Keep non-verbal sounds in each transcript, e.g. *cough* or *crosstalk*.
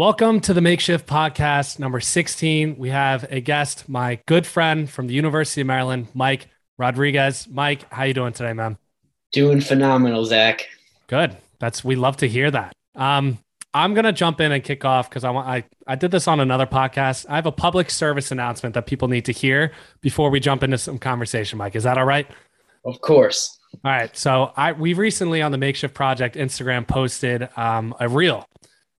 Welcome to the Makeshift Podcast number 16. We have a guest, my good friend from the University of Maryland, Mike Rodriguez. Mike, how you doing today, man? Doing phenomenal, Zach. Good. That's we love to hear that. Um, I'm gonna jump in and kick off because I want I I did this on another podcast. I have a public service announcement that people need to hear before we jump into some conversation. Mike, is that all right? Of course. All right. So I we recently on the Makeshift Project Instagram posted um, a reel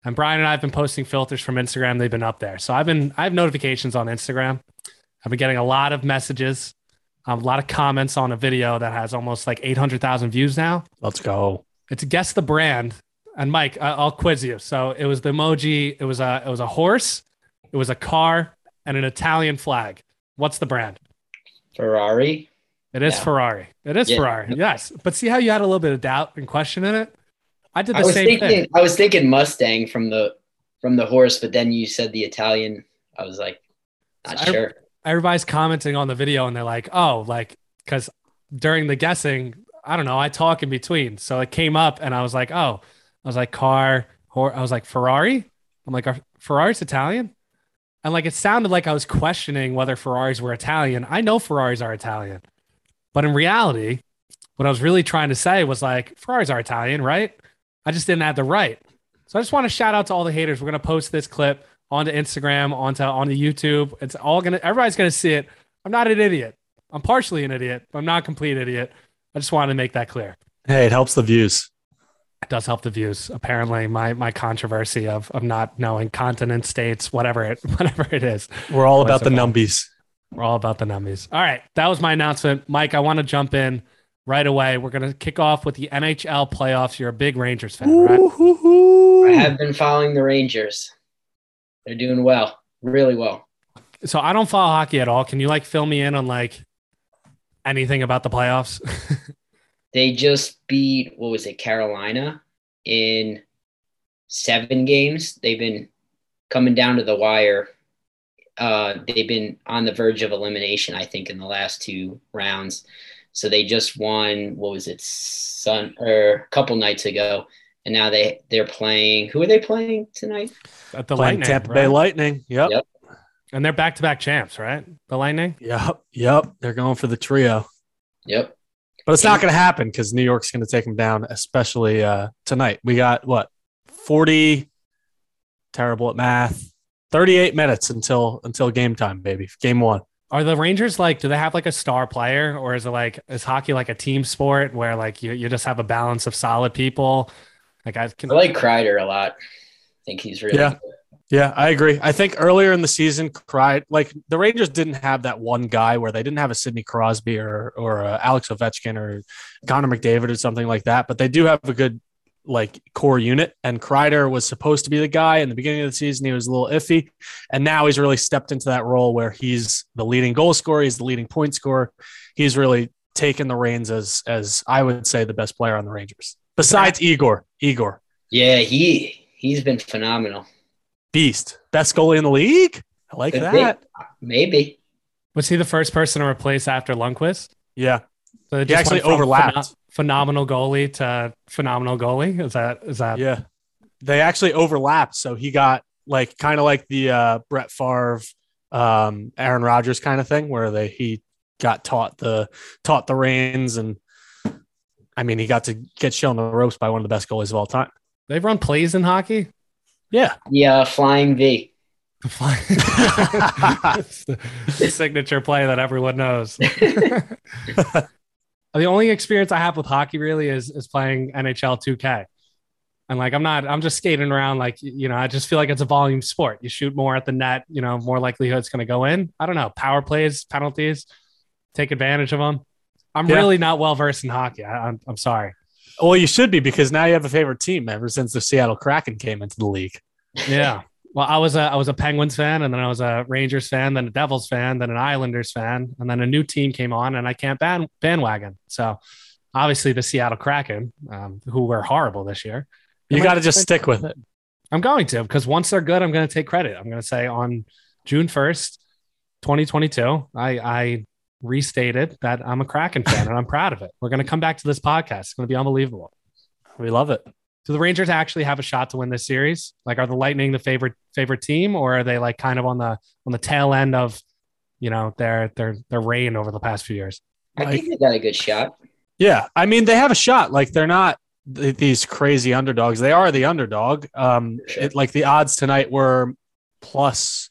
and Brian and I have been posting filters from Instagram. They've been up there. So I've been, I have notifications on Instagram. I've been getting a lot of messages, um, a lot of comments on a video that has almost like 800,000 views now. Let's go. It's guess the brand. And Mike, I'll quiz you. So it was the emoji. It was a, it was a horse. It was a car and an Italian flag. What's the brand? Ferrari. It is yeah. Ferrari. It is yeah. Ferrari. Yes. But see how you had a little bit of doubt and question in it? I did the I was same thinking, thing. I was thinking Mustang from the from the horse, but then you said the Italian. I was like, not so sure. Everybody's commenting on the video and they're like, oh, like, because during the guessing, I don't know, I talk in between. So it came up and I was like, oh, I was like, car, or I was like, Ferrari. I'm like, are Ferrari's Italian? And like, it sounded like I was questioning whether Ferraris were Italian. I know Ferraris are Italian, but in reality, what I was really trying to say was like, Ferraris are Italian, right? I just didn't have the right. So I just want to shout out to all the haters. We're gonna post this clip onto Instagram, onto onto YouTube. It's all gonna everybody's gonna see it. I'm not an idiot. I'm partially an idiot, but I'm not a complete idiot. I just wanted to make that clear. Hey, it helps the views. It does help the views. Apparently, my my controversy of of not knowing continent, states, whatever it *laughs* whatever it is. We're all about the numbies. We're all about the numbies. All right, that was my announcement, Mike. I want to jump in right away. We're going to kick off with the NHL playoffs. You're a big Rangers fan, right? I have been following the Rangers. They're doing well, really well. So I don't follow hockey at all. Can you like fill me in on like anything about the playoffs? *laughs* they just beat what was it, Carolina in seven games. They've been coming down to the wire. Uh, they've been on the verge of elimination, I think, in the last two rounds. So they just won. What was it, Sun or a couple nights ago, and now they they're playing. Who are they playing tonight? At the playing Lightning, Tampa right? Bay Lightning. Yep. yep. And they're back to back champs, right? The Lightning. Yep. Yep. They're going for the trio. Yep. But it's not going to happen because New York's going to take them down, especially uh, tonight. We got what forty. Terrible at math. Thirty-eight minutes until until game time, baby. Game one. Are the Rangers like, do they have like a star player or is it like, is hockey like a team sport where like you, you just have a balance of solid people? Like I, can, I like Kreider a lot. I think he's really yeah. Good. Yeah, I agree. I think earlier in the season, cried like the Rangers didn't have that one guy where they didn't have a Sidney Crosby or or uh, Alex Ovechkin or Connor McDavid or something like that, but they do have a good like core unit. And Kreider was supposed to be the guy in the beginning of the season. He was a little iffy. And now he's really stepped into that role where he's the leading goal scorer, he's the leading point scorer. He's really taken the reins as as I would say the best player on the Rangers. Besides Igor. Igor. Yeah, he he's been phenomenal. Beast. Best goalie in the league? I like Could that. Be. Maybe. Was he the first person to replace after Lundqvist? Yeah. So he actually overlapped phenomenal goalie to phenomenal goalie. Is that is that? Yeah, they actually overlapped. So he got like kind of like the uh, Brett Favre, um, Aaron Rodgers kind of thing, where they he got taught the taught the reins, and I mean he got to get shown the ropes by one of the best goalies of all time. They've run plays in hockey. Yeah. Yeah, flying V. *laughs* the, the *laughs* signature play that everyone knows. *laughs* the only experience I have with hockey really is is playing NHL 2K. And like I'm not, I'm just skating around like you know, I just feel like it's a volume sport. You shoot more at the net, you know, more likelihood it's gonna go in. I don't know, power plays, penalties, take advantage of them. I'm yeah. really not well versed in hockey. I, I'm I'm sorry. Well, you should be because now you have a favorite team ever since the Seattle Kraken came into the league. Yeah. Well, I was a I was a Penguins fan, and then I was a Rangers fan, then a Devils fan, then an Islanders fan, and then a new team came on, and I can't ban bandwagon. So, obviously, the Seattle Kraken, um, who were horrible this year. You got to just stick with it. I'm going to because once they're good, I'm going to take credit. I'm going to say on June 1st, 2022, I, I restated that I'm a Kraken fan and I'm proud of it. We're going to come back to this podcast. It's going to be unbelievable. We love it. Do the Rangers actually have a shot to win this series? Like, are the Lightning the favorite favorite team, or are they like kind of on the on the tail end of, you know, their their their reign over the past few years? I Like- think they got a good shot. Yeah, I mean they have a shot. Like they're not th- these crazy underdogs. They are the underdog. Um, Sure. it, like the odds tonight were plus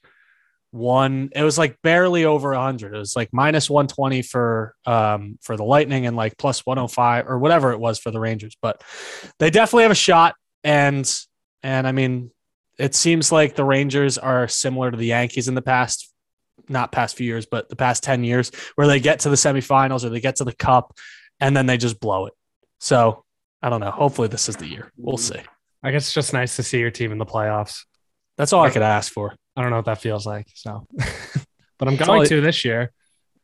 one. It was like barely over hundred. It was like minus one twenty for um for the Lightning and like plus one hundred five or whatever it was for the Rangers. But they definitely have a shot. And and I mean, it seems like the Rangers are similar to the Yankees in the past. Not past few years, but the past 10 years, where they get to the semifinals or they get to the cup and then they just blow it. So I don't know. Hopefully, this is the year. We'll see. I guess it's just nice to see your team in the playoffs. That's all I could ask for. I don't know what that feels like. So, *laughs* but I'm going to this year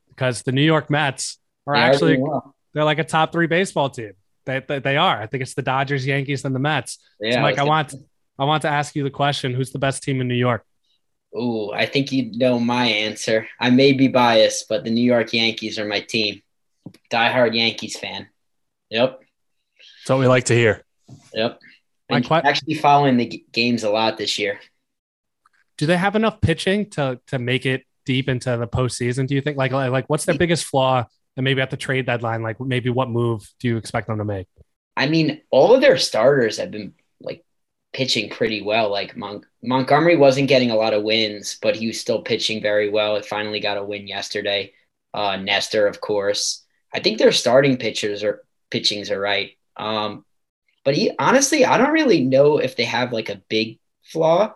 because the New York Mets are actually well. they're like a top three baseball team. They, they, they are. I think it's the Dodgers, Yankees, and the Mets. Yeah, so, Mike, I was- want I want to ask you the question: Who's the best team in New York? Ooh, I think you know my answer. I may be biased, but the New York Yankees are my team. Diehard Yankees fan. Yep, That's what we like to hear. yep. My And que- actually following the g- games a lot this year. Do they have enough pitching to to make it deep into the postseason? Do you think? Like like, what's their biggest flaw? And maybe at the trade deadline, like maybe what move do you expect them to make? I mean, all of their starters have been like pitching pretty well. Like Mon- Montgomery wasn't getting a lot of wins, but he was still pitching very well. It finally got a win yesterday. Uh, Nestor, of course. I think their starting pitchers are pitchings are right. Um, but he, honestly, I don't really know if they have like a big flaw.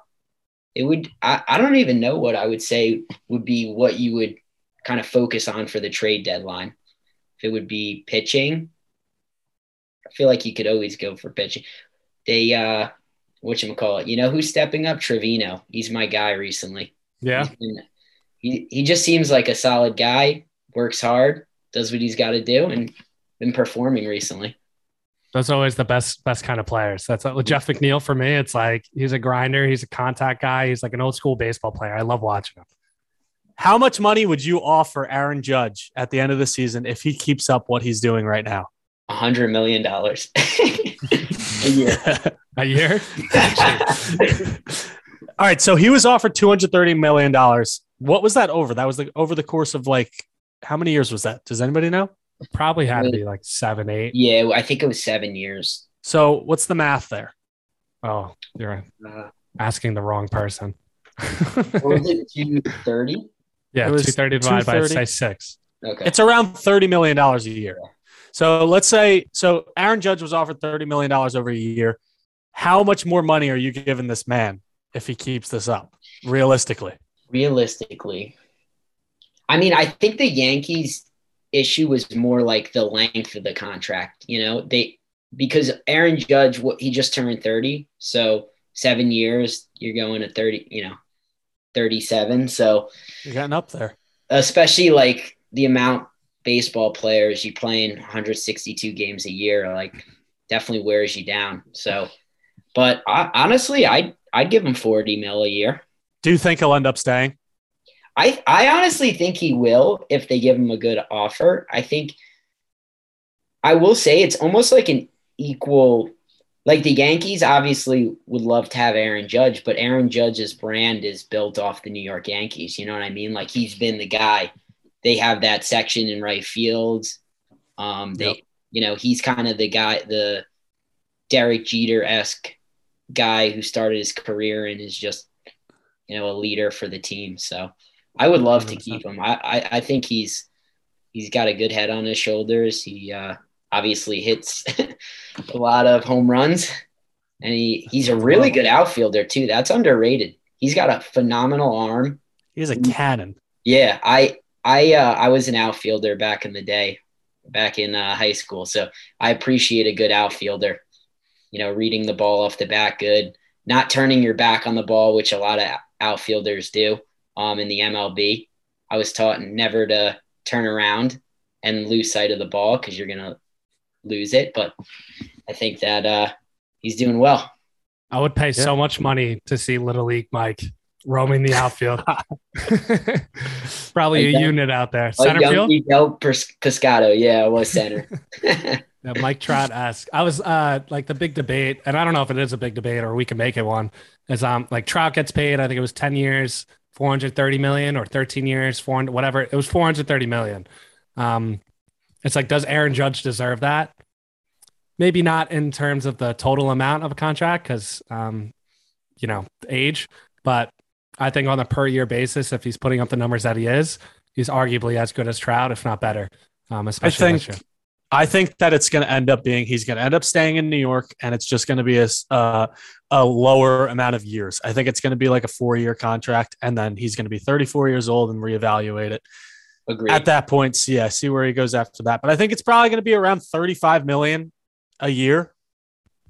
It would. I, I don't even know what I would say would be what you would kind of focus on for the trade deadline. If it would be pitching, I feel like you could always go for pitching. They uh what you call it? You know who's stepping up? Trevino. He's my guy recently. Yeah, been- he he just seems like a solid guy, works hard, does what he's got to do, and been performing recently. Those are always the best best kind of players. That's with Jeff McNeil for me. It's like he's a grinder. He's a contact guy. He's like an old school baseball player. I love watching him. How much money would you offer Aaron Judge at the end of the season if he keeps up what he's doing right now? A hundred million dollars *laughs* a year. *laughs* A year? *laughs* All right, so he was offered two hundred thirty million dollars. What was that over? That was like over the course of like how many years was that? Does anybody know? Probably had to be like seven, eight. Yeah, I think it was seven years. So what's the math there? Oh, you're Uh, asking the wrong person. what was it? Two thirty. *laughs* yeah, It was 230 divided by say six. Okay. It's around thirty million dollars a year. So let's say so Aaron Judge was offered thirty million dollars over a year. How much more money are you giving this man if he keeps this up? Realistically, realistically, I mean, I think the Yankees issue was more like the length of the contract. You know, they because Aaron Judge, what he just turned thirty, so seven years, you're going to thirty. You know, thirty-seven. So you're getting up there. especially like the amount baseball players you playing 162 games a year, like definitely wears you down. So, but I, honestly, I I'd give him 40 mil a year. Do you think he'll end up staying? I I honestly think he will if they give him a good offer. I think I will say it's almost like an equal like the Yankees obviously would love to have Aaron Judge, but Aaron Judge's brand is built off the New York Yankees. You know what I mean? Like he's been the guy. They have that section in right field. Um, they, Yep. you know, he's kind of the guy, the Derek Jeter esque guy who started his career and is just, you know, a leader for the team. So I would love to keep him. I, I, I think he's he's got a good head on his shoulders. He uh, obviously hits *laughs* a lot of home runs, and he he's a really good outfielder too. That's underrated. He's got a phenomenal arm. He's a cannon. Yeah, I I uh, I was an outfielder back in the day, back in uh, high school. So I appreciate a good outfielder. You know, reading the ball off the bat good, not turning your back on the ball, which a lot of outfielders do. Um, in the MLB, I was taught never to turn around and lose sight of the ball because you're gonna lose it. But I think that uh, he's doing well. I would pay so much money to see Little League Mike roaming the outfield. *laughs* Probably Like a that. unit out there. Like Center young field? Miguel Pes- Pescado, yeah, I was center. *laughs* Yeah, Mike Trout asked. I was uh like the big debate, and I don't know if it is a big debate or we can make it one. Is um like Trout gets paid. I think it was ten years, four hundred thirty million, or thirteen years, four hundred whatever. It was four hundred thirty million. Um, it's like, does Aaron Judge deserve that? Maybe not in terms of the total amount of a contract, because um, you know, age, but I think on a per year basis, if he's putting up the numbers that he is, he's arguably as good as Trout, if not better. Um, especially I this think year. I think that it's going to end up being he's going to end up staying in New York, and it's just going to be a uh, a lower amount of years. I think it's going to be like a four year contract, and then he's going to be 34 years old and reevaluate it Agreed. at that point. So yeah, see where he goes after that. But I think it's probably going to be around 35 million a year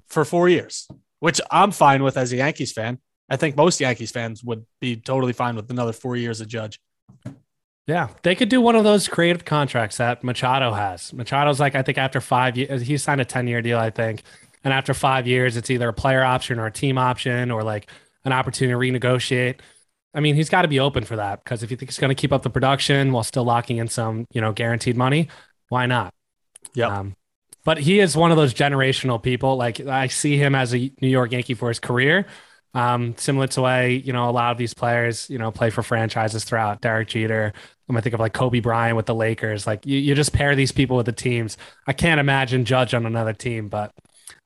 for four years, which I'm fine with as a Yankees fan. I think most Yankees fans would be totally fine with another four years of Judge. Yeah, they could do one of those creative contracts that Machado has. Machado's like, I think after five years, he signed a 10 year deal, I think. And after five years, it's either a player option or a team option or like an opportunity to renegotiate. I mean, he's got to be open for that because if you think he's going to keep up the production while still locking in some, you know, guaranteed money, why not? Yeah. Um, but he is one of those generational people. Like I see him as a New York Yankee for his career, um, similar to way you know a lot of these players you know play for franchises throughout. Derek Jeter. I'm gonna think of like Kobe Bryant with the Lakers. Like you, you just pair these people with the teams. I can't imagine Judge on another team, but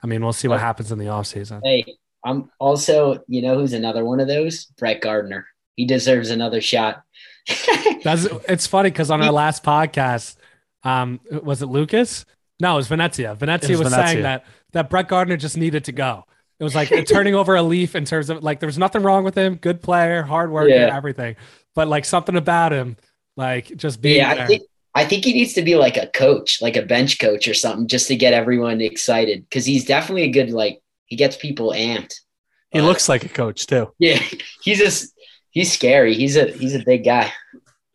I mean we'll see what happens in the offseason. Hey, I'm also, you know, who's another one of those? Brett Gardner. He deserves another shot. *laughs* That's it's funny because on our last podcast, um, was it Lucas? No, it was Venezia. Venezia It was was, Venezia. saying that that Brett Gardner just needed to go. It was like turning over a leaf in terms of like there was nothing wrong with him, good player, hard worker, Yeah. everything, but like something about him, like just being yeah, there. I think I think he needs to be like a coach, like a bench coach or something, just to get everyone excited. Because he's definitely a good, like he gets people amped. He Uh, looks like a coach too. Yeah, *laughs* he's just he's scary. He's a he's a big guy.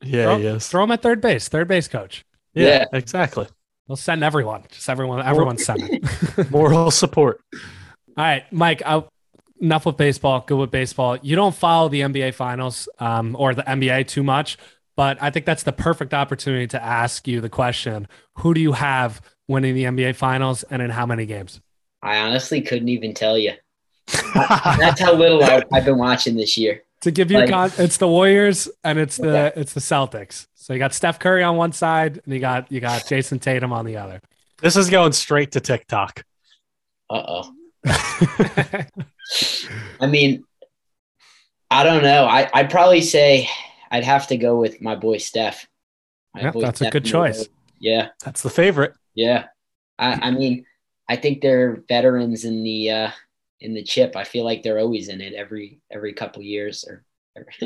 Yeah, throw, he is. throw him at third base, third base coach. Yeah, Yeah. exactly. We'll send everyone, just everyone, everyone's sending. *laughs* Moral support. All right, Mike. I, enough with baseball. Good with baseball. You don't follow the NBA finals um, or the NBA too much, but I think that's the perfect opportunity to ask you the question: Who do you have winning the NBA finals, and in how many games? I honestly couldn't even tell you. *laughs* That's how little I, I've been watching this year. To give you, Like- con- it's the Warriors and it's the Okay. it's the Celtics. So you got Steph Curry on one side, and you got you got Jayson Tatum on the other. This is going straight to TikTok. Uh oh. *laughs* I mean, I don't know. I I'd probably say I'd have to go with my boy Steph. My Yep, boy that's a good choice. Yeah, That's the favorite. yeah. I I mean, I think they're veterans in the uh in the chip. I feel like they're always in it every every couple years or. *laughs*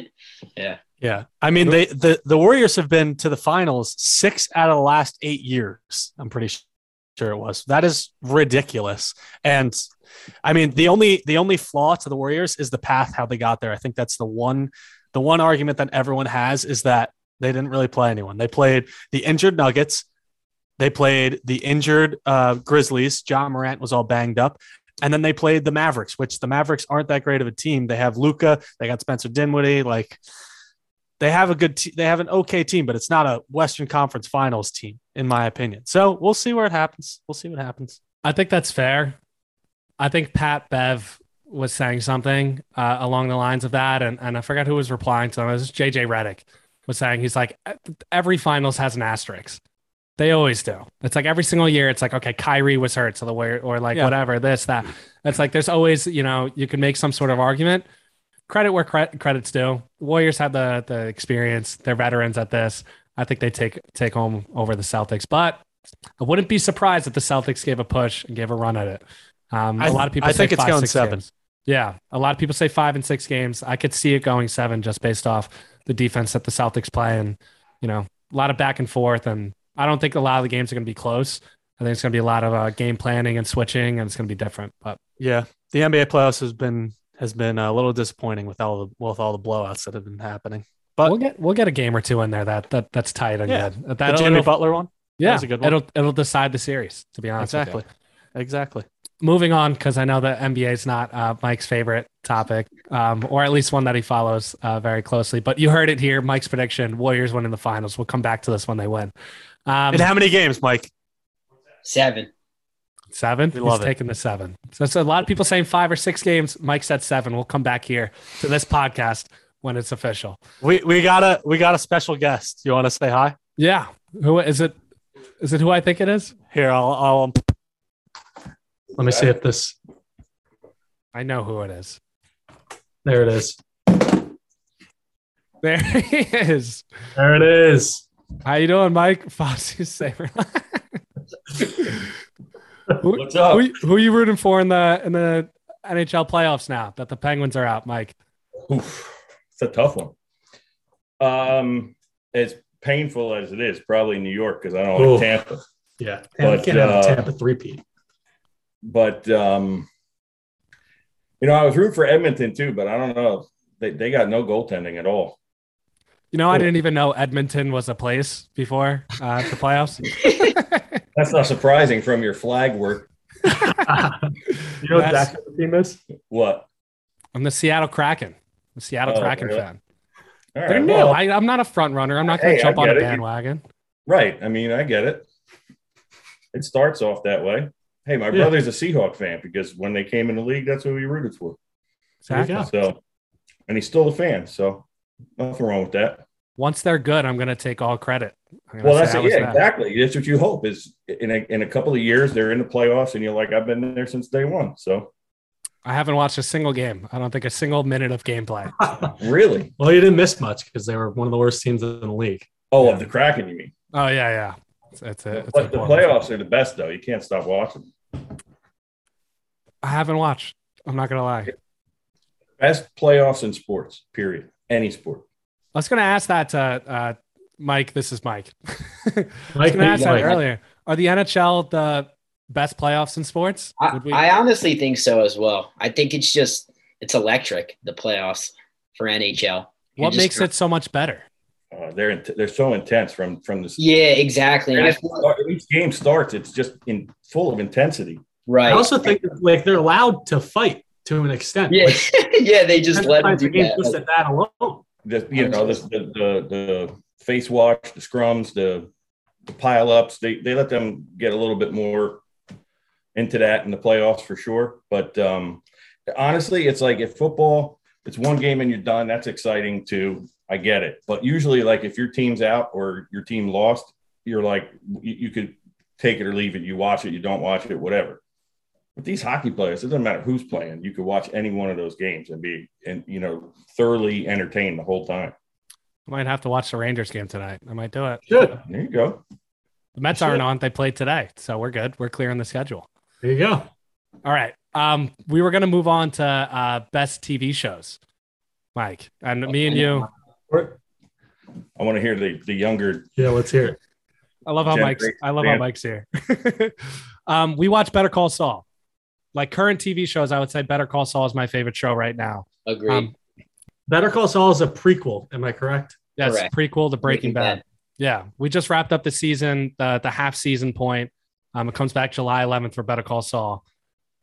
yeah. Yeah. I mean, they the, the Warriors have been to the finals six out of the last eight years. I'm pretty sure it was. That is ridiculous. And I mean, the only the only flaw to the Warriors is the path how they got there. I think that's the one the one argument that everyone has is that they didn't really play anyone. They played the injured Nuggets. They played the injured uh, Grizzlies. Ja Morant was all banged up. And then they played the Mavericks, which the Mavericks aren't that great of a team. They have Luka, they got Spencer Dinwiddie. Like they have a good, te- they have an okay team, but it's not a Western Conference Finals team, in my opinion. So we'll see where it happens. We'll see what happens. I think that's fair. I think Pat Bev was saying something uh, along the lines of that, and, and I forgot who was replying to him. It was JJ Redick was saying he's like every finals has an asterisk. They always do. It's like every single year. It's like okay, Kyrie was hurt, so the way or like Yeah. whatever this that. It's like there's always you know you can make some sort of argument. Credit where cre- credit's due. Warriors have the the experience. They're veterans at this. I think they take take home over the Celtics, but I wouldn't be surprised if the Celtics gave a push and gave a run at it. Um, I a lot of people. I say think it's going seven. games. Yeah, a lot of people say five and six games. I could see it going seven just based off the defense that the Celtics play, and you know, a lot of back and forth. And I don't think a lot of the games are going to be close. I think it's going to be a lot of uh, game planning and switching, and it's going to be different. But Yeah, the NBA playoffs has been has been a little disappointing with all the with all the blowouts that have been happening. But we'll get we'll get a game or two in there that that that's tight and Yeah. good. the Jimmy Butler one, yeah, a good one. It'll it'll decide the series. To be honest, with you. exactly, exactly. Moving on because I know that NBA is not uh, Mike's favorite topic, um, or at least one that he follows uh, very closely. But you heard it here. Mike's prediction: Warriors win in the finals. We'll come back to this when they win. Um, In how many games, Mike? Seven. Seven. We He's love it. taking the seven. So, so a lot of people saying five or six games. Mike said seven. We'll come back here to this podcast when it's official. We we got a we got a special guest. You want to say hi? Yeah. Who is it? Is it who I think it is? Here, I'll, I'll let me see if this. I know who it is. There it is. There *laughs* he is. There it is. How you doing, Mike? *laughs* Foxy Saber. who, *laughs* What's up? who, who are you rooting for in the in the NHL playoffs now that the Penguins are out, Mike? Oof, it's a tough one. Um, as painful as it is, probably New York because I don't Ooh. like Tampa. Yeah, But, can't have a uh, Tampa three-peat. But um, you know, I was rooting for Edmonton too, but I don't know. They they got no goaltending at all. You know, I didn't even know Edmonton was a place before uh, the playoffs. *laughs* That's not surprising from your flag work. *laughs* you know That's- exactly what the team is? What? I'm the Seattle Kraken. The Seattle Oh, Kraken really? fan. All right, They're new. well, I, I'm not a front runner. I'm not going Hey, to jump on a get it. bandwagon. right. I mean, I get it. It starts off that way. Hey, my Yeah. brother's a Seahawk fan because when they came in the league, that's who he rooted for. Exactly. So, and he's still a fan. So, nothing wrong with that. Once they're good, I'm going to take all credit. Well, that's it. Yeah, that. exactly. That's what you hope is in a, in a couple of years they're in the playoffs, and you're like, I've been there since day one. So, I haven't watched a single game. I don't think a single minute of gameplay. *laughs* really? well, you didn't miss much because they were one of the worst teams in the league. Oh, of the Kraken, you mean? Oh yeah, yeah. It's, it's a, it's But a the poor- playoffs are the best, though. You can't stop watching. I haven't watched. I'm not going to lie. Best playoffs in sports. Period. Any sport. I was going to ask that to uh, Mike. This is Mike. *laughs* I was going to ask that earlier. Are the NHL the best playoffs in sports? I, Would we- I honestly think so as well. I think it's just it's electric the playoffs for NHL. You're what just makes not- it so much better? Uh, they're in, they're so intense from from the Yeah, exactly. And I feel- each game starts, it's just in full of intensity. right. I also think like they're allowed to fight to an extent. yeah, Like, *laughs* yeah. They just let them do that. just at that alone. Just you know, the the, the the face wash, the scrums, the the pile ups. They they let them get a little bit more into that in the playoffs for sure. But um, honestly, it's like if football, it's one game and you're done. That's exciting too. I get it. But usually, like if your team's out or your team lost, you're like you, you could take it or leave it. You watch it, you don't watch it, whatever. But these hockey players, it doesn't matter who's playing. You could watch any one of those games and be and you know thoroughly entertained the whole time. I might have to watch the Rangers game tonight. I might do it. Good. There you go. The Mets aren't on. They played today, so we're good. We're clearing the schedule. There you go. All right. Um, we were gonna move on to uh, best TV shows, Mike, and me and you. I want to hear the the younger. Yeah, let's hear it. I love how Mike's. I love how. Mike's here. *laughs* um, we watch Better Call Saul. Like current TV shows, I would say Better Call Saul is my favorite show right now. Agreed. Um, Better Call Saul is a prequel. Am I correct? yes, Correct. prequel to Breaking, Breaking Bad. Bad. Yeah, we just wrapped up the season, the the half season point. Um, it comes back July 11th for Better Call Saul,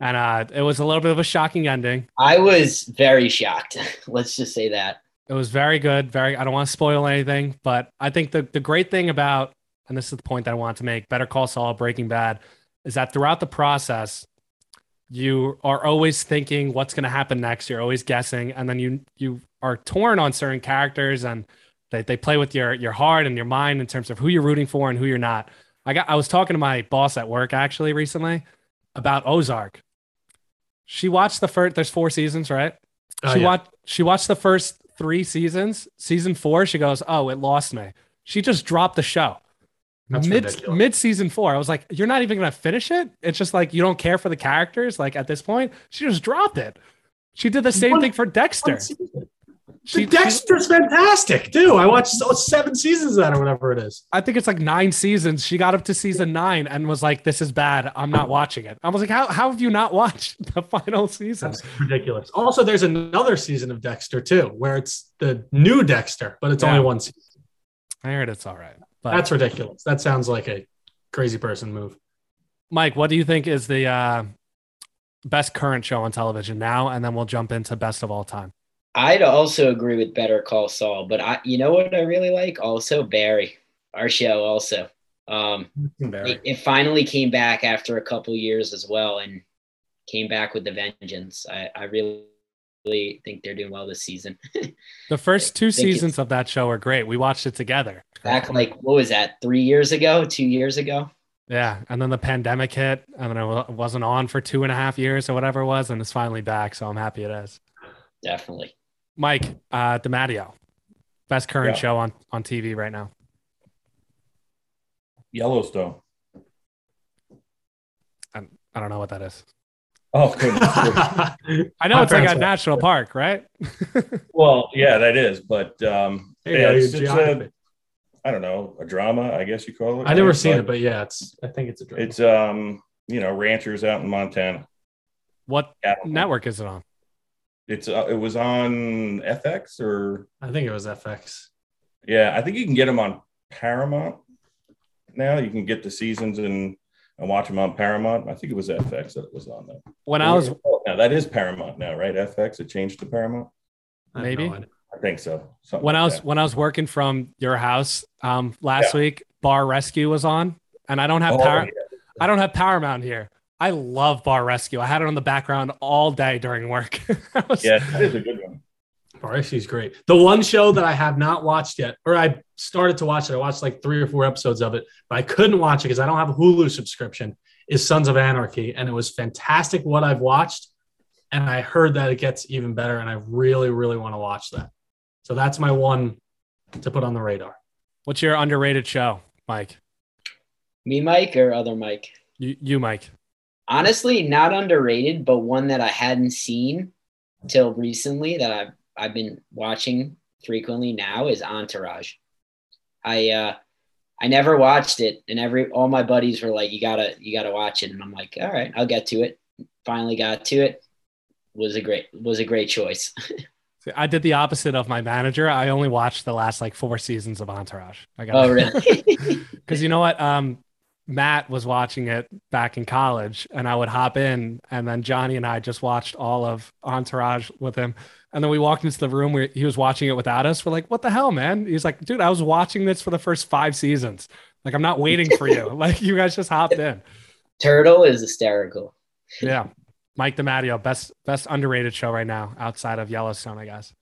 and uh, it was a little bit of a shocking ending. I was very shocked. *laughs* Let's just say that. It was very good. Very. I don't want to spoil anything, but I think the the great thing about, and this is the point that I want to make, Better Call Saul, Breaking Bad, is that throughout the process, you are always thinking what's going to happen next. You're always guessing, and then you you are torn on certain characters, and they they play with your your heart and your mind in terms of who you're rooting for and who you're not. I got. I was talking to my boss at work actually recently about Ozark. She watched the first. There's four seasons, right? Oh, she yeah. watched she watched the first three seasons. Season four, she goes, "Oh, it lost me." She just dropped the show That's mid ridiculous. mid season four. I was like, "You're not even gonna finish it." It's just like you don't care for the characters. Like at this point, she just dropped it. She did the same thing for Dexter. She, The Dexter's fantastic too. I watched seven seasons of that or whatever it is. I think it's like nine seasons. She got up to season nine and was like, "This is bad. I'm not watching it." I was like, "How how have you not watched *laughs* the final season?" That's ridiculous. Also, there's another season of Dexter too, where it's the new Dexter, but it's Yeah. only one season. I heard it's all right. But That's ridiculous. That sounds like a crazy person move. Mike, what do you think is the uh, best current show on television now? And then we'll jump into best of all time. I'd also agree with Better Call Saul, but I, you know what I really like? Also Barry, our show. Also, Um, Barry. it, it finally came back after a couple years as well, and came back with the vengeance. I, I really, really think they're doing well this season. *laughs* The first two seasons of that show were great. We watched it together. back like what was that? Three years ago? Two years ago? Yeah, and then the pandemic hit, and then it wasn't on for two and a half years or whatever it was, and it's finally back. So I'm happy it is. Definitely. Mike uh, DiMatteo, best current Yeah. show on on TV right now. Yellowstone. I I don't know what that is. Oh. *laughs* I know My it's like a were- national park, right? *laughs* well, yeah, that is, but um, Hey, yeah, yeah, it's, it's geography. a, I don't know, a drama, I guess you call it. I never right? seen it, but yeah, it's. I think it's a drama. it's um, you know, ranchers out in Montana. What Cattle. network is it on? It's uh, it was on FX or I think it was FX. yeah, I think you can get them on Paramount now. You can get the seasons and and watch them on Paramount. I think it was FX that it was on there. When I was Oh, now that is Paramount now, right? FX it changed to Paramount. I Maybe. no. I think so. Something when like I was that. when I was working from your house um, last Yeah. week, Bar Rescue was on, and I don't have Oh, power. yeah. I don't have Paramount here. I love Bar Rescue. I had it on the background all day during work. *laughs* I was- yeah, that is a good one. Bar Rescue is great. The one show that I have not watched yet, or I started to watch it, I watched like three or four episodes of it, but I couldn't watch it because I don't have a Hulu subscription, is Sons of Anarchy. And it was fantastic what I've watched. And I heard that it gets even better. And I really, really want to watch that. So that's my one to put on the radar. What's your underrated show, Mike? Me, Mike, or other Mike? You, you Mike. Honestly, not underrated, but one that I hadn't seen till recently that I've I've been watching frequently now is Entourage. I uh I never watched it, and every all my buddies were like, "You gotta, you gotta watch it," and I'm like, "All right, I'll get to it." Finally got to it. Was a great was a great choice. *laughs* I did the opposite of my manager. I only watched the last like four seasons of Entourage. I got oh, really? *laughs* because you know what? Um, Matt was watching it back in college, and I would hop in, and then Johnny and I just watched all of Entourage with him. And then we walked into the room where he was watching it without us. We're like, "What the hell, man?" He's like, "Dude, I was watching this for the first five seasons. Like, I'm not waiting for you. *laughs* like, you guys just hopped in." Turtle is hysterical. Yeah, Mike DiMatteo, best best underrated show right now outside of Yellowstone, I guess.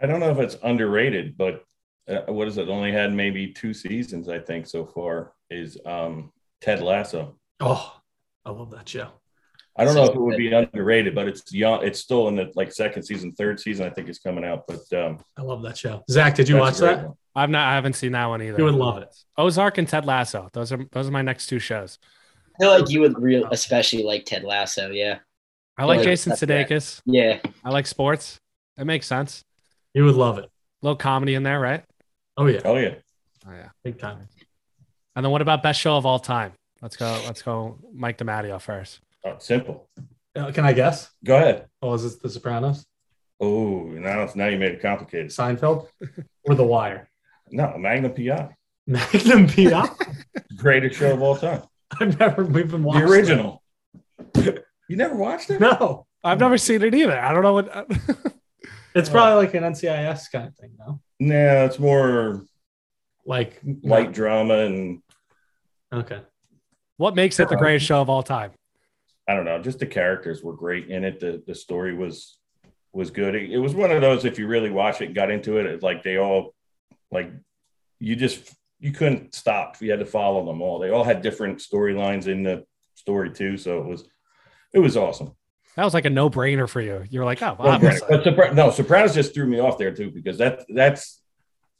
I don't know if it's underrated, but uh, what is it? Only had maybe two seasons, I think, so far. Is um, Ted Lasso? Oh, I love that show. I don't know if it would be underrated, but it's young. It's still in the like second season, third season. I think it's coming out. But um, I love that show. Zach, did you watch that? one. I've not, I haven't seen that one either. You would love it. Ozark and Ted Lasso. Those are those are my next two shows. I feel like you would real, especially like Ted Lasso. Yeah, I like Yeah, Jason that's right. Sudeikis. yeah. I like sports. It makes sense. You would love it. A little comedy in there, right? Oh, yeah. Oh yeah, Oh yeah. Big time. And then what about best show of all time? Let's go. Let's go. Mike DiMatteo first. oh, simple. Uh, can I guess? Go ahead. Oh, is it The Sopranos? Oh, now now you made it complicated. Seinfeld? or The Wire? No, Magnum PI, *laughs* Magnum PI? *laughs* greatest show of all time. I've never even watched The original. you never watched it. it? No. I've never seen it either. I don't know what. *laughs* It's probably like an NCIS kind of thing, no? No, it's more Like light drama and Okay. what makes it the uh-huh. greatest show of all time? I don't know, just the characters were great in it. The the story was was good. It, it was one of those if you really watch it, got into it, it's like they all like you just you couldn't stop. You had to follow them all. They all had different storylines in the story too, so it was it was awesome. That was like a no-brainer for you. You're like, oh, Well, obviously. But Sopra- no, Sopranos just threw me off there too because that that's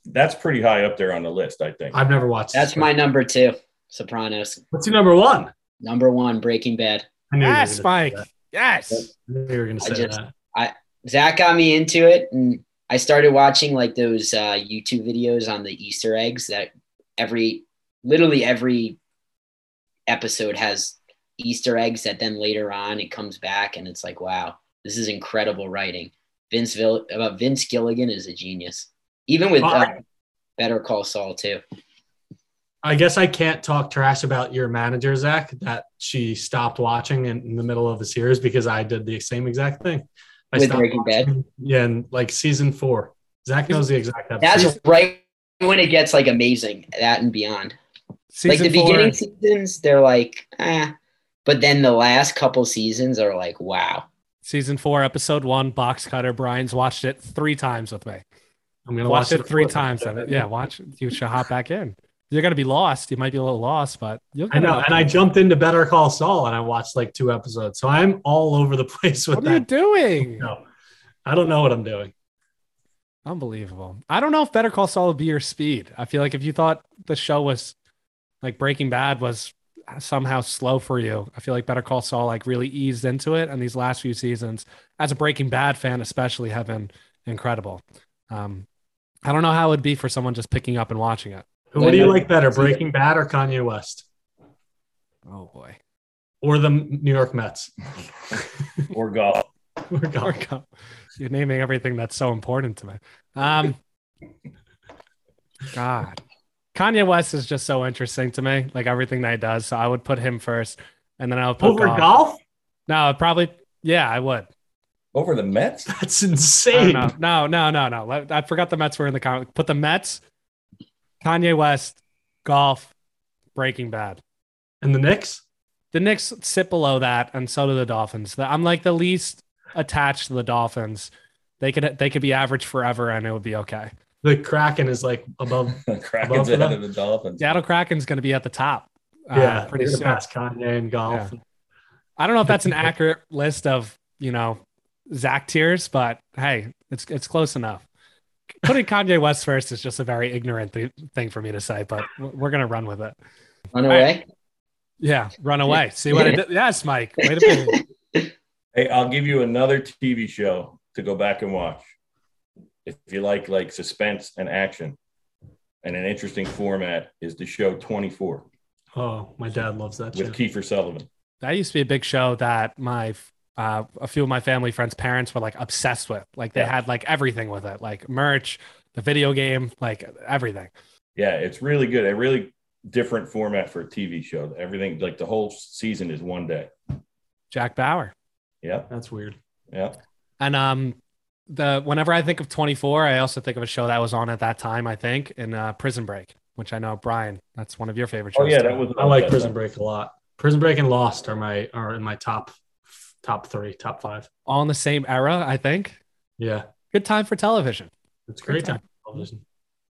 that's pretty high up there on the list. I think. I've never watched That's my number two. Sopranos. What's your number one? Number one, Breaking Bad. I knew yes, gonna Mike. that. Yes. I knew you were going to I say just- that. Zach got me into it, and I started watching like those uh, YouTube videos on the Easter eggs that every, literally every episode has Easter eggs that then later on it comes back, and it's like, wow, this is incredible writing. Vince Vill- uh, Vince Gilligan is a genius, even with uh, Alright. Better Call Saul too. I guess I can't talk trash about your manager, Zach, that she stopped watching in, in the middle of the series because I did the same exact thing. I With stopped Breaking Bad? Yeah, and like season four. Zach knows the exact episode. That's right when it gets like amazing, that and beyond. Season like the four, beginning seasons, they're like, eh. But then the last couple seasons are like, wow. season four, episode one, box cutter. Brian's watched it three times with me. I'm gonna Watched watch it three times. Of it. Yeah, watch. You should hop back in. You're gonna be lost. You might be a little lost, but you'll. I know, and I jumped into Better Call Saul and I watched like two episodes, so I'm all over the *laughs* place with What are you doing? *laughs* No, I don't know what I'm doing. Unbelievable. I don't know if Better Call Saul would be your speed. I feel like if you thought the show was like Breaking Bad was somehow slow for you, I feel like Better Call Saul like really eased into it. And these last few seasons, as a Breaking Bad fan, especially, have been incredible. Um, I don't know how it would be for someone just picking up and watching it. What do you like better, Breaking Bad or Kanye West, Oh boy. or the New York Mets? *laughs* or golf. We're *laughs* gone. Or go- You're naming everything that's so important to me. Um, *laughs* God, Kanye West is just so interesting to me, like everything that he does. So I would put him first, and then I would put Over golf. golf? No, probably. Yeah, I would. Over the Mets? *laughs* That's insane. No, no, no, no. I forgot the Mets were in the comment. Put the Mets, Kanye West, golf, Breaking Bad. And the Knicks? The Knicks sit below that, and so do the Dolphins. I'm like the least attached to the Dolphins. They could they could be average forever, and it would be okay. The Kraken is like above. *laughs* Kraken's Above ahead of the Dolphins. Seattle Kraken's going to be at the top. uh, yeah, pretty they're soon. past Kanye and golf. I don't know if that's an accurate list of you know Zach tears, but hey, it's it's close enough. Putting Kanye West first is just a very ignorant th- thing for me to say, but we're gonna run with it. Run away. Yeah, run away. See what I did? Yes, Mike. Way to be. *laughs* Hey, I'll give you another TV show to go back and watch. If you like like suspense and action and an interesting format is the show 24 Oh, my dad loves that with shit. Kiefer Sutherland. That used to be a big show that my uh, a few of my family friends' parents were like obsessed with. Like they Yeah. had like everything with it, like merch, the video game, like everything. Yeah, it's really good. A really different format for a TV show. Everything like the whole season is one day. Jack Bauer. Yeah. That's weird. Yeah. And um, the whenever I think of 24, I also think of a show that was on at that time. I think in uh, Prison Break, which I know Brian, that's one of your favorite shows. Oh yeah, too. that was. I like Prison Break a lot. Prison Break and Lost are my are in my top top three, top five. all in the same era. I think Yeah, good time for television. it's a great time for television.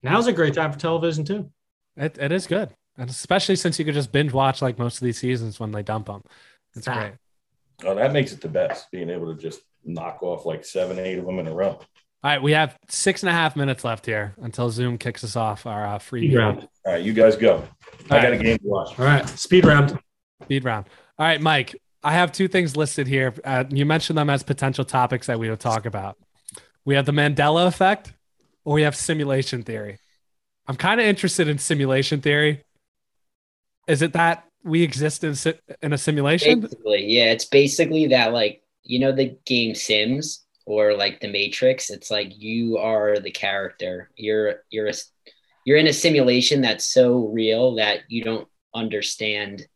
Now's a great time for television too. It it is good, and especially since you could just binge watch like most of these seasons when they dump them. It's Ah. great. Oh, that makes it the best. Being able to just knock off like seven, eight of them in a row. All right, we have six and a half minutes left here until Zoom kicks us off our uh, free Speed speed round. round. All right, you guys go. I All got a game to watch. All right, speed round. Speed round. All right, Mike. I have two things listed here. Uh, you mentioned them as potential topics that we would talk about. We have the Mandela effect, or we have simulation theory. I'm kind of interested in simulation theory. Is it that we exist in, si- in a simulation? Basically, yeah, it's basically that like you know the game Sims or like the Matrix. It's like you are the character. You're you're a you're in a simulation that's so real that you don't understand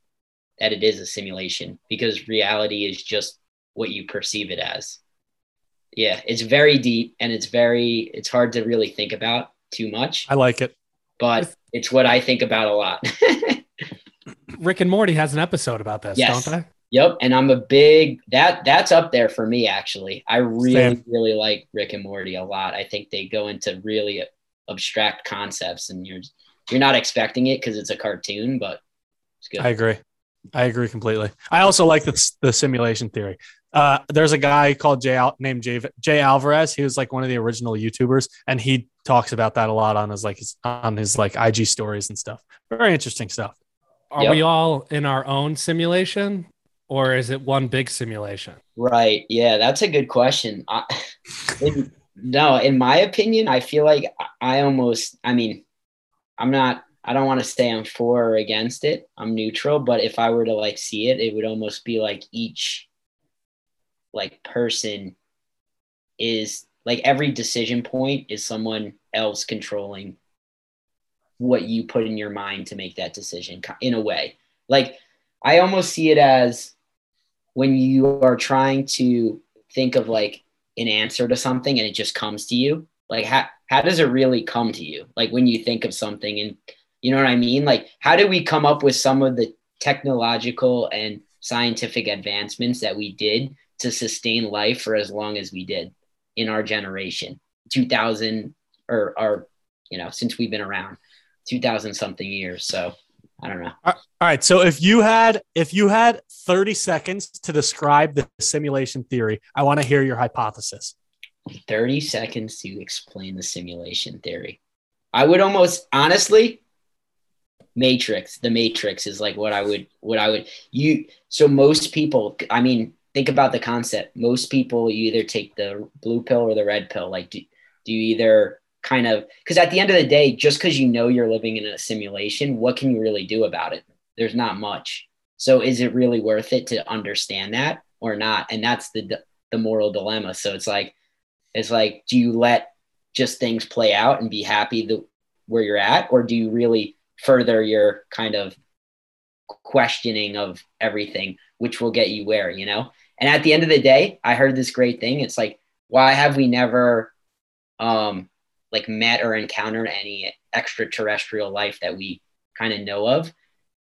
that it is a simulation because reality is just what you perceive it as. Yeah, it's very deep and it's very it's hard to really think about too much, I like it. but it's what I think about a lot. *laughs* Rick and Morty has an episode about this, Yes. don't they? Yep, and I'm a big that that's up there for me actually. I really Same. really like Rick and Morty a lot. I think they go into really abstract concepts and you're you're not expecting it because it's a cartoon, but it's good. I agree. I agree completely. I also like the, the simulation theory. Uh, there's a guy called Jay Al- named Jay, Jay Alvarrez. He was like one of the original YouTubers, and he talks about that a lot on his like his, on his like IG stories and stuff. Very interesting stuff. Are Yep. we all in our own simulation, or is it one big simulation? Right. Yeah, that's a good question. I, in, no, in my opinion, I feel like I- I almost, I mean, I'm not, I don't want to say I'm for or against it. I'm neutral, but if I were to like see it, it would almost be like each like person is like every decision point is someone else controlling what you put in your mind to make that decision in a way. Like I almost see it as when you are trying to think of like an answer to something and it just comes to you like how, how does it really come to you like when you think of something and You know what I mean? Like, how did we come up with some of the technological and scientific advancements that we did to sustain life for as long as we did in our generation 2000 or or you know since we've been around 2000 something years so i don't know All right. So if you had if you had 30 seconds to describe the simulation theory, I want to hear your hypothesis. 30 seconds to explain the simulation theory i would almost honestly matrix the matrix is like what i would what i would you so most people i mean think about the concept. Most people you either take the blue pill or the red pill. Like do, do you either kind of because at the end of the day just because you know you're living in a simulation what can you really do about it? There's not much. So is it really worth it to understand that or not? And that's the the moral dilemma. So it's like it's like do you let just things play out and be happy the, where you're at? Or do you really further your kind of questioning of everything which will get you where you know? And at the end of the day i heard this great thing. It's like why have we never um like met or encountered any extraterrestrial life that we kind of know of?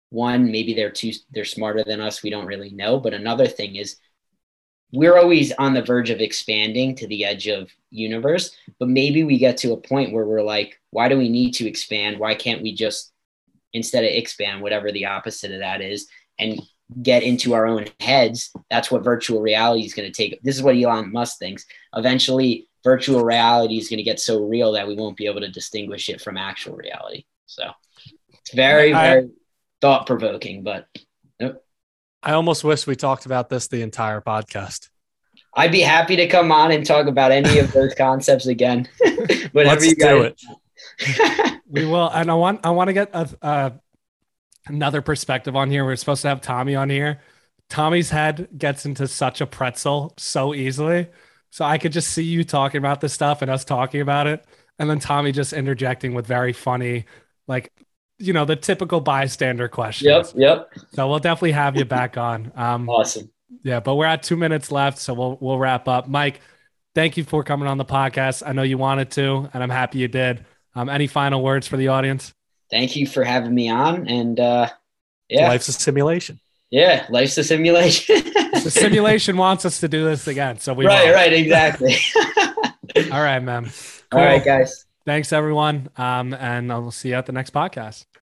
One maybe they're too they're smarter than us we don't really know. But another thing is we're always on the verge of expanding to the edge of universe but maybe we get to a point where we're like why do we need to expand? Why can't we just instead of expand whatever the opposite of that is and get into our own heads that's what virtual reality is going to take this is what elon musk thinks eventually virtual reality is going to get so real that we won't be able to distinguish it from actual reality so it's very I- very thought provoking but I almost wish we talked about this the entire podcast. I'd be happy to come on and talk about any of those *laughs* concepts again. *laughs* Let's you do guys. it. We will, and I want I want to get a, uh, another perspective on here. We're supposed to have Tommy on here. Tommy's head gets into such a pretzel so easily, so I could just see you talking about this stuff and us talking about it, and then Tommy just interjecting with very funny, like you know, the typical bystander questions. Yep, yep. So we'll definitely have you back on. Um, Awesome. yeah, but we're at two minutes left, so we'll we'll wrap up. Mike, thank you for coming on the podcast. I know you wanted to, and I'm happy you did. Um, any final words for the audience? Thank you for having me on. And uh, yeah, Life's a simulation. yeah, life's a simulation. *laughs* The simulation wants us to do this again, so we right, will. right, exactly. *laughs* All right, man. All right, guys. Thanks everyone, um, and I'll see you at the next podcast.